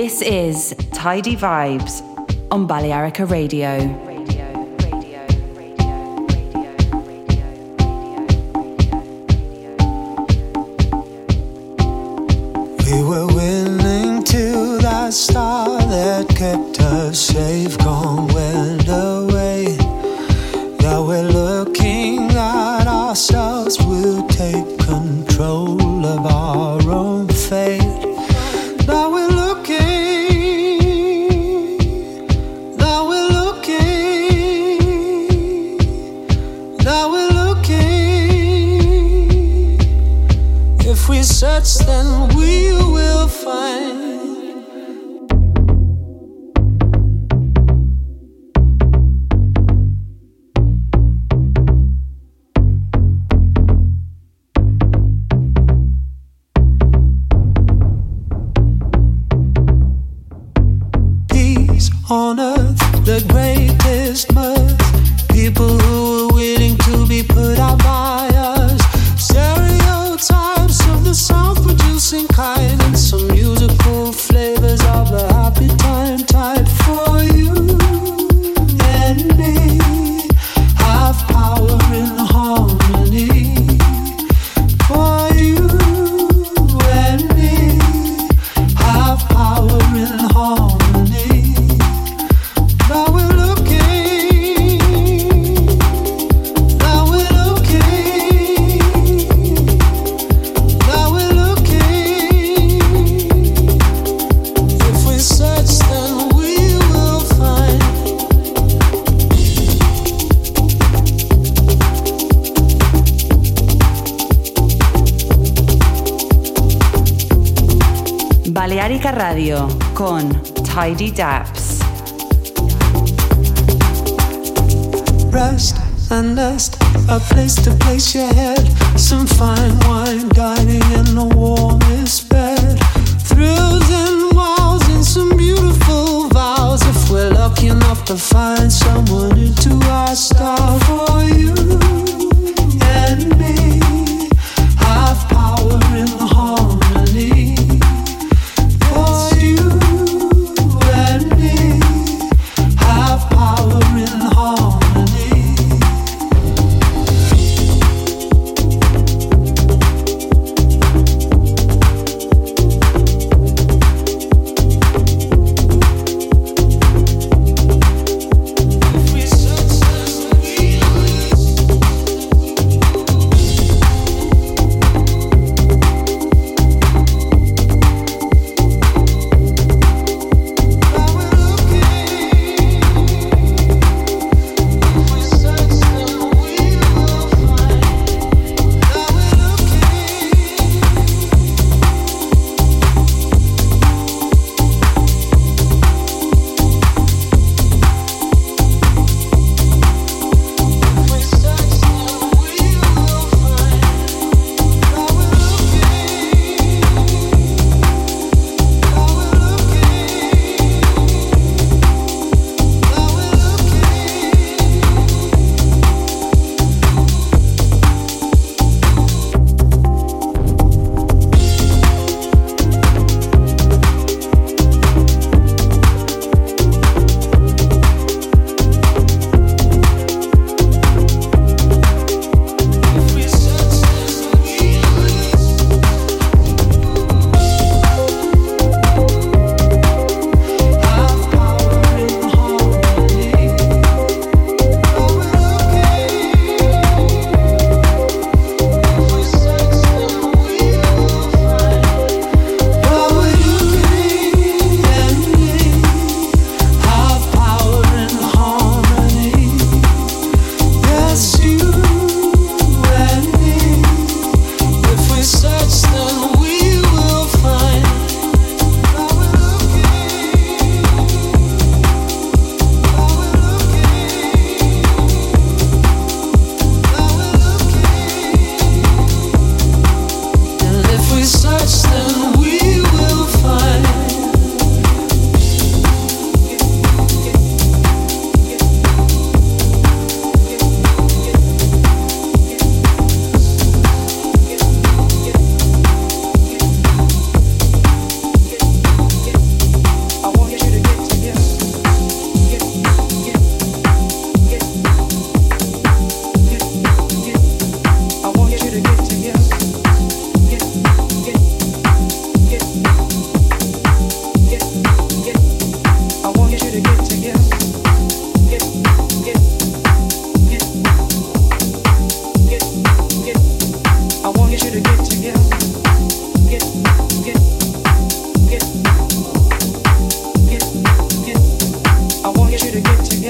This is Tidy Vibes on Balearica Radio. Radio con Tidy Daps. Rest and nest, a place to place your head. Some fine wine dining in the warmest bed. Thrills and wows and some beautiful vows. If we're lucky enough to find someone into our style for you and me.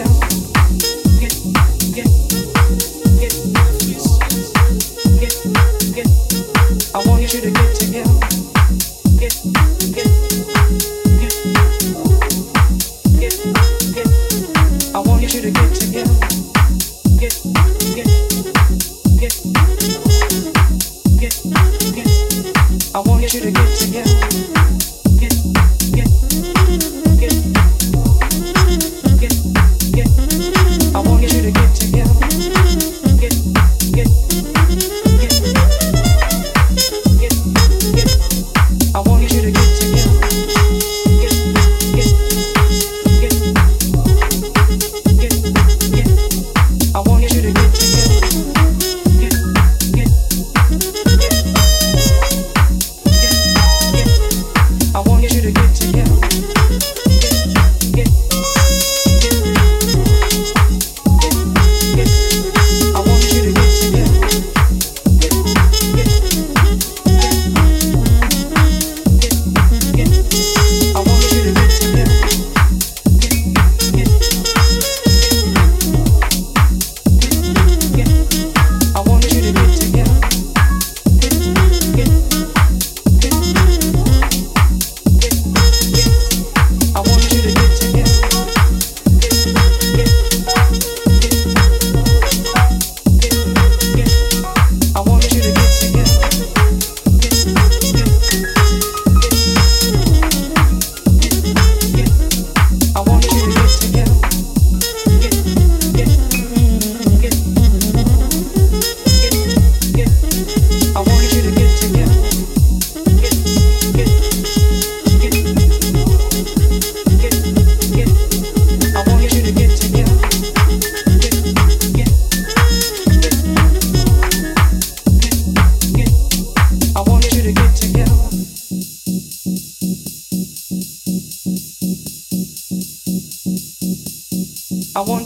you.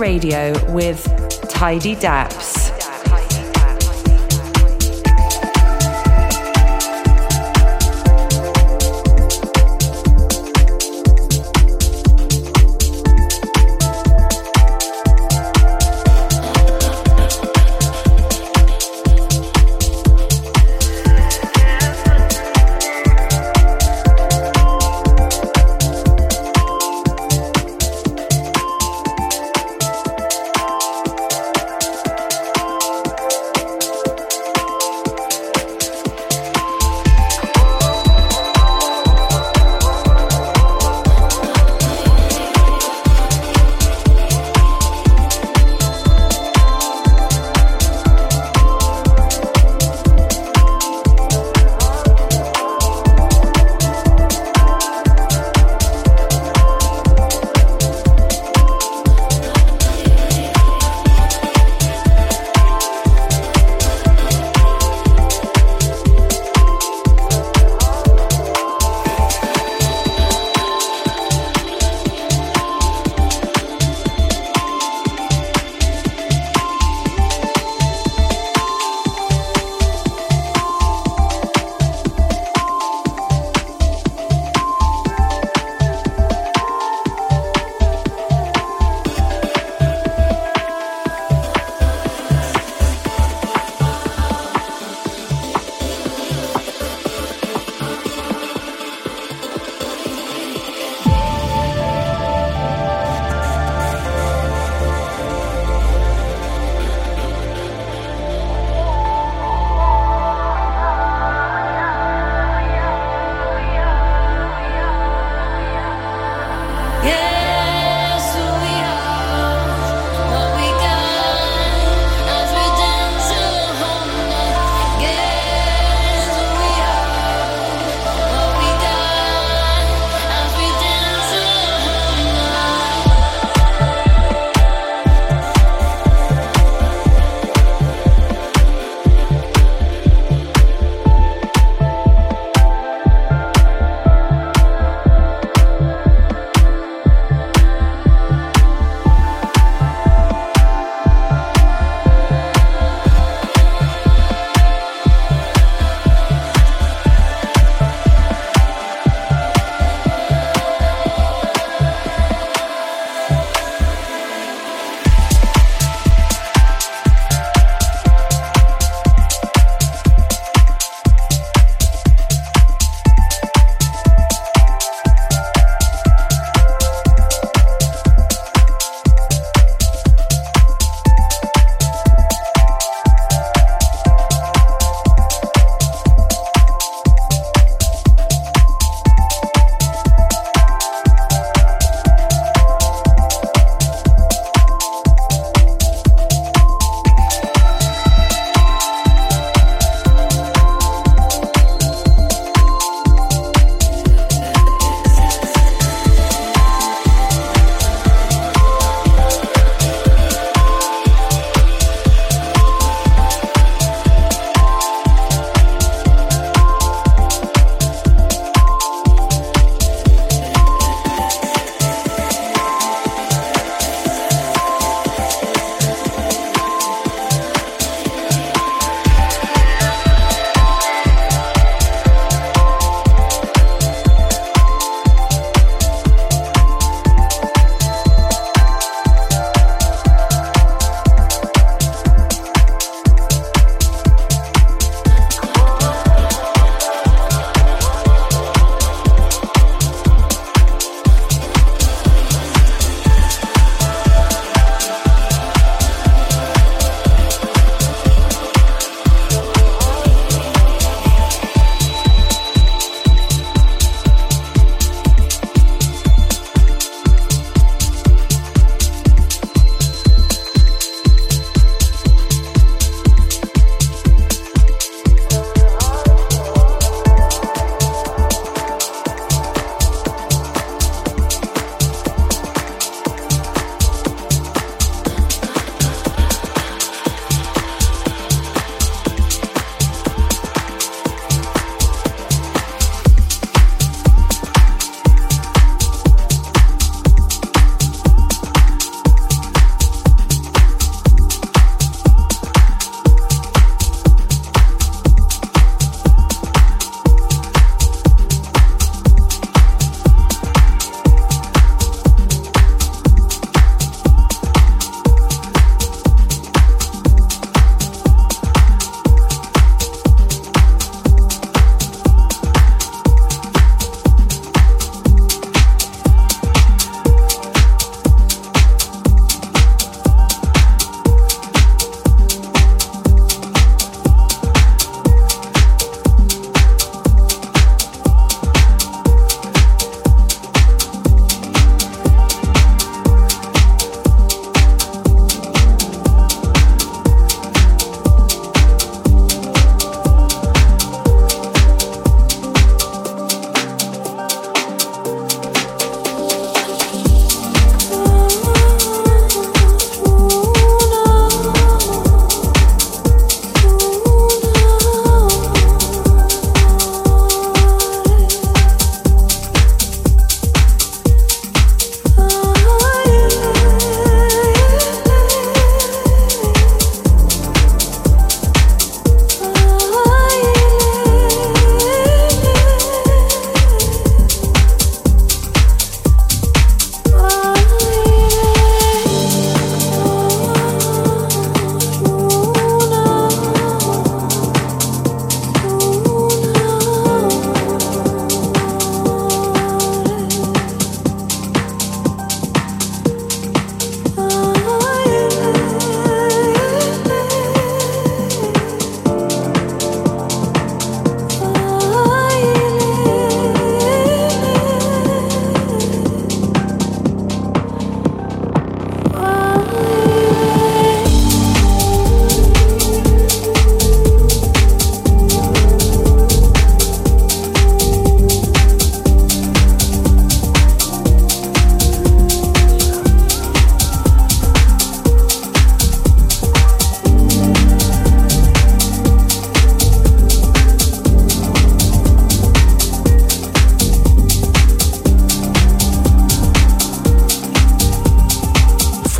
Radio with Tidy Daps.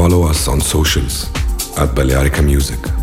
Follow us on socials at Balearica Music.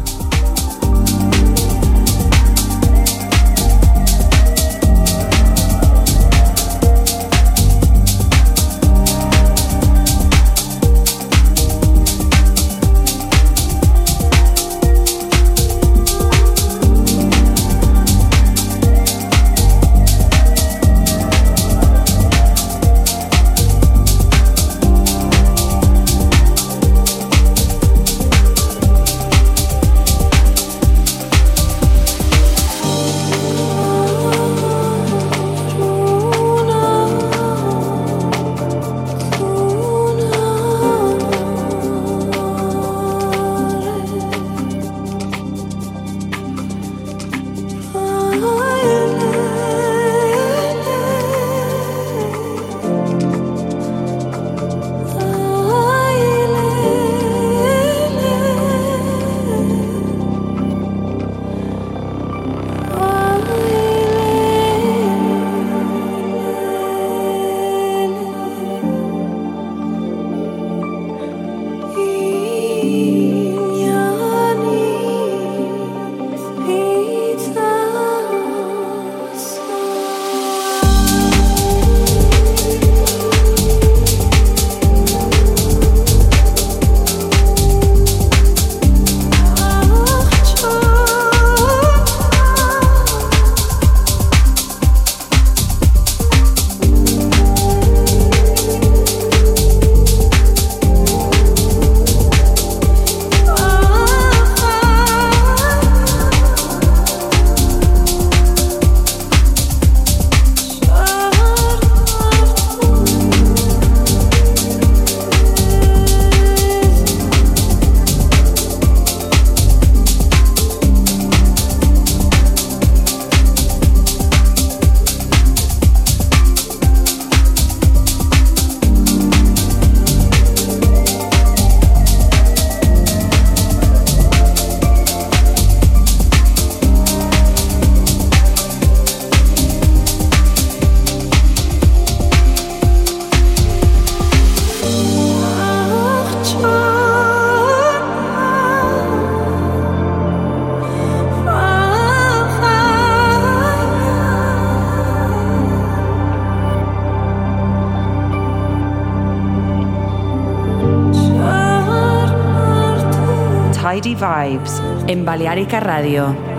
Vibes en Balearica Radio.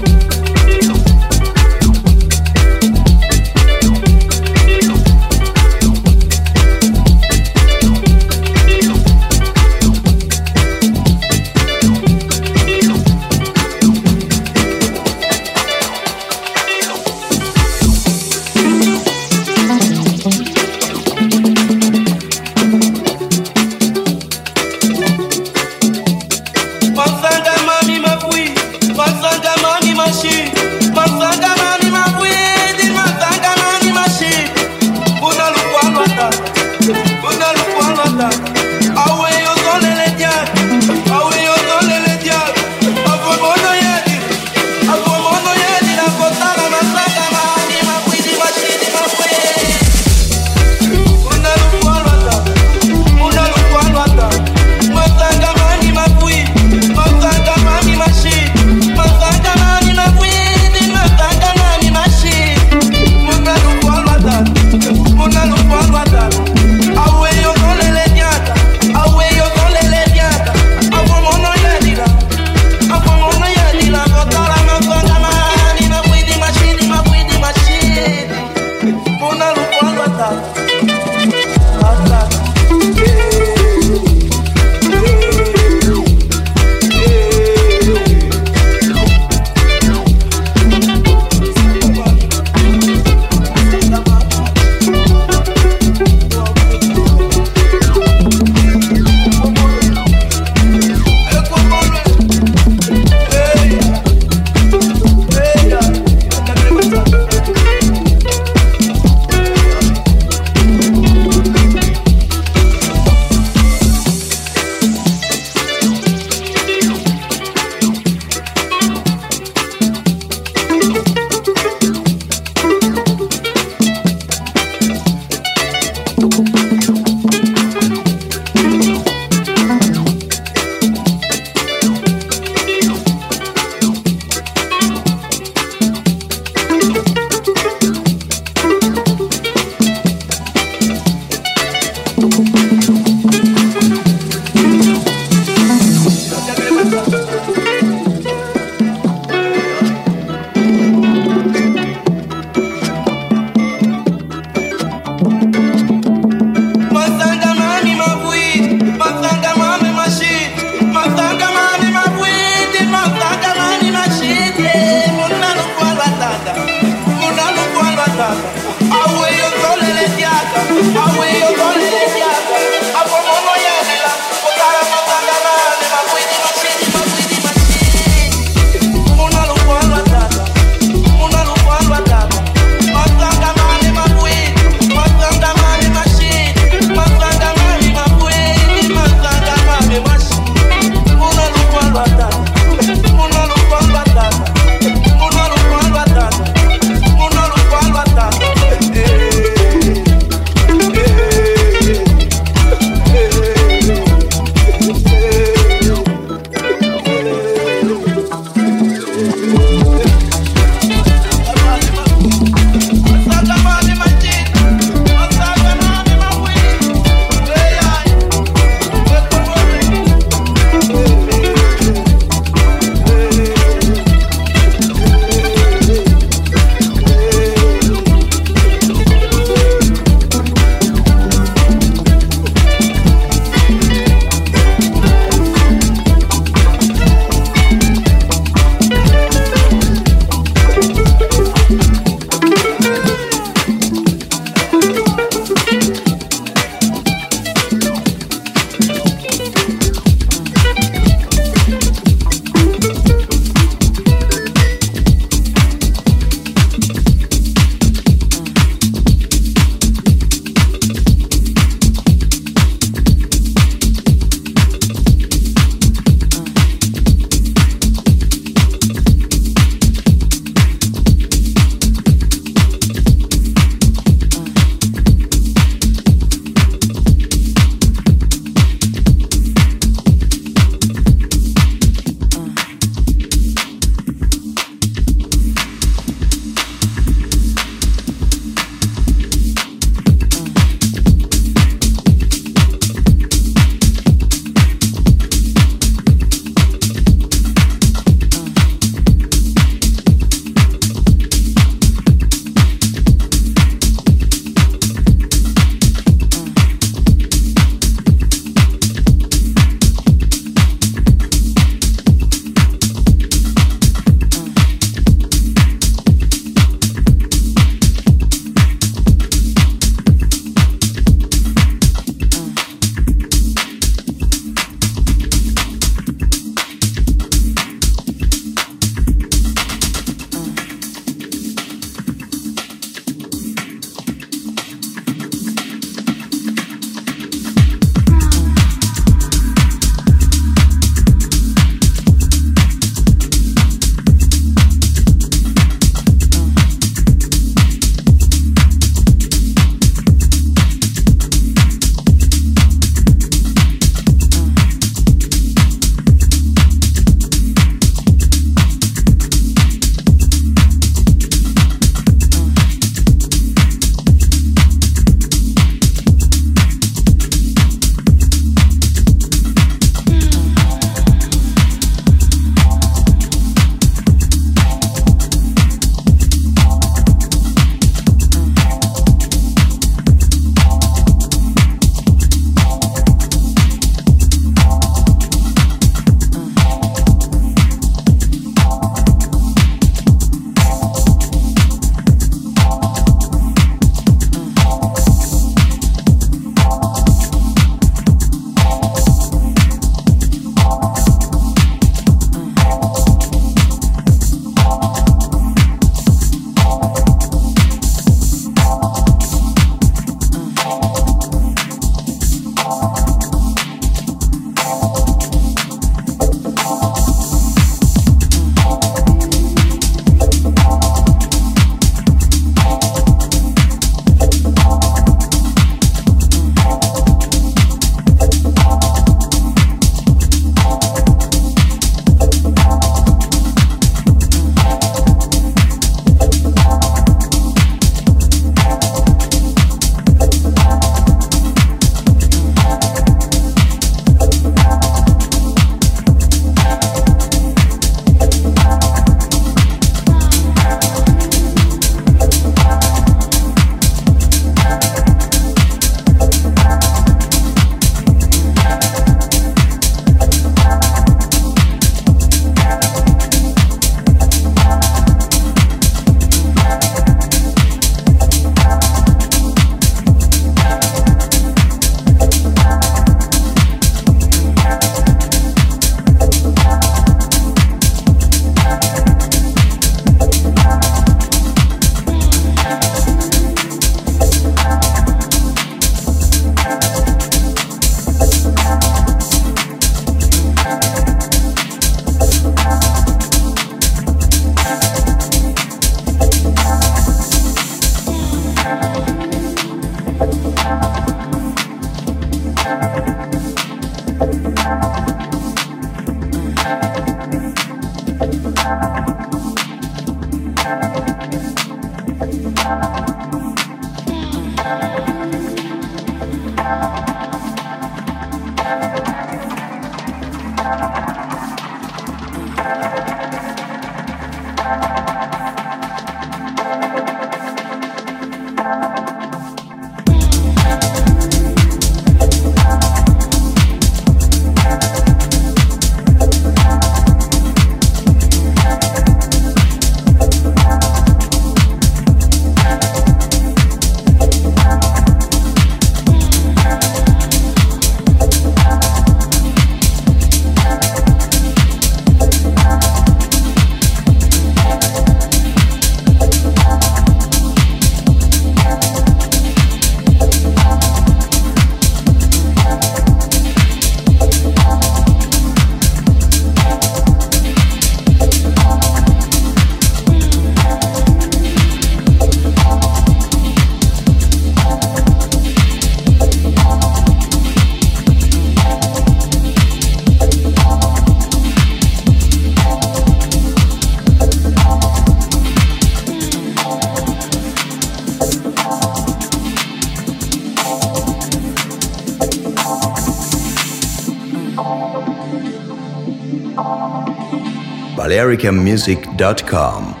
balearicamusic.com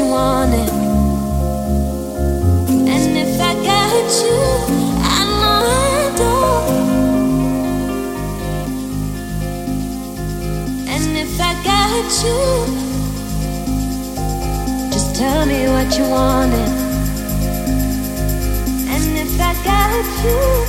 you wanted. And if I got you, I know I don't. And if I got you, just tell me what you wanted. And if I got you.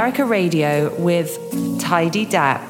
Balearica Radio with Tidy Dap.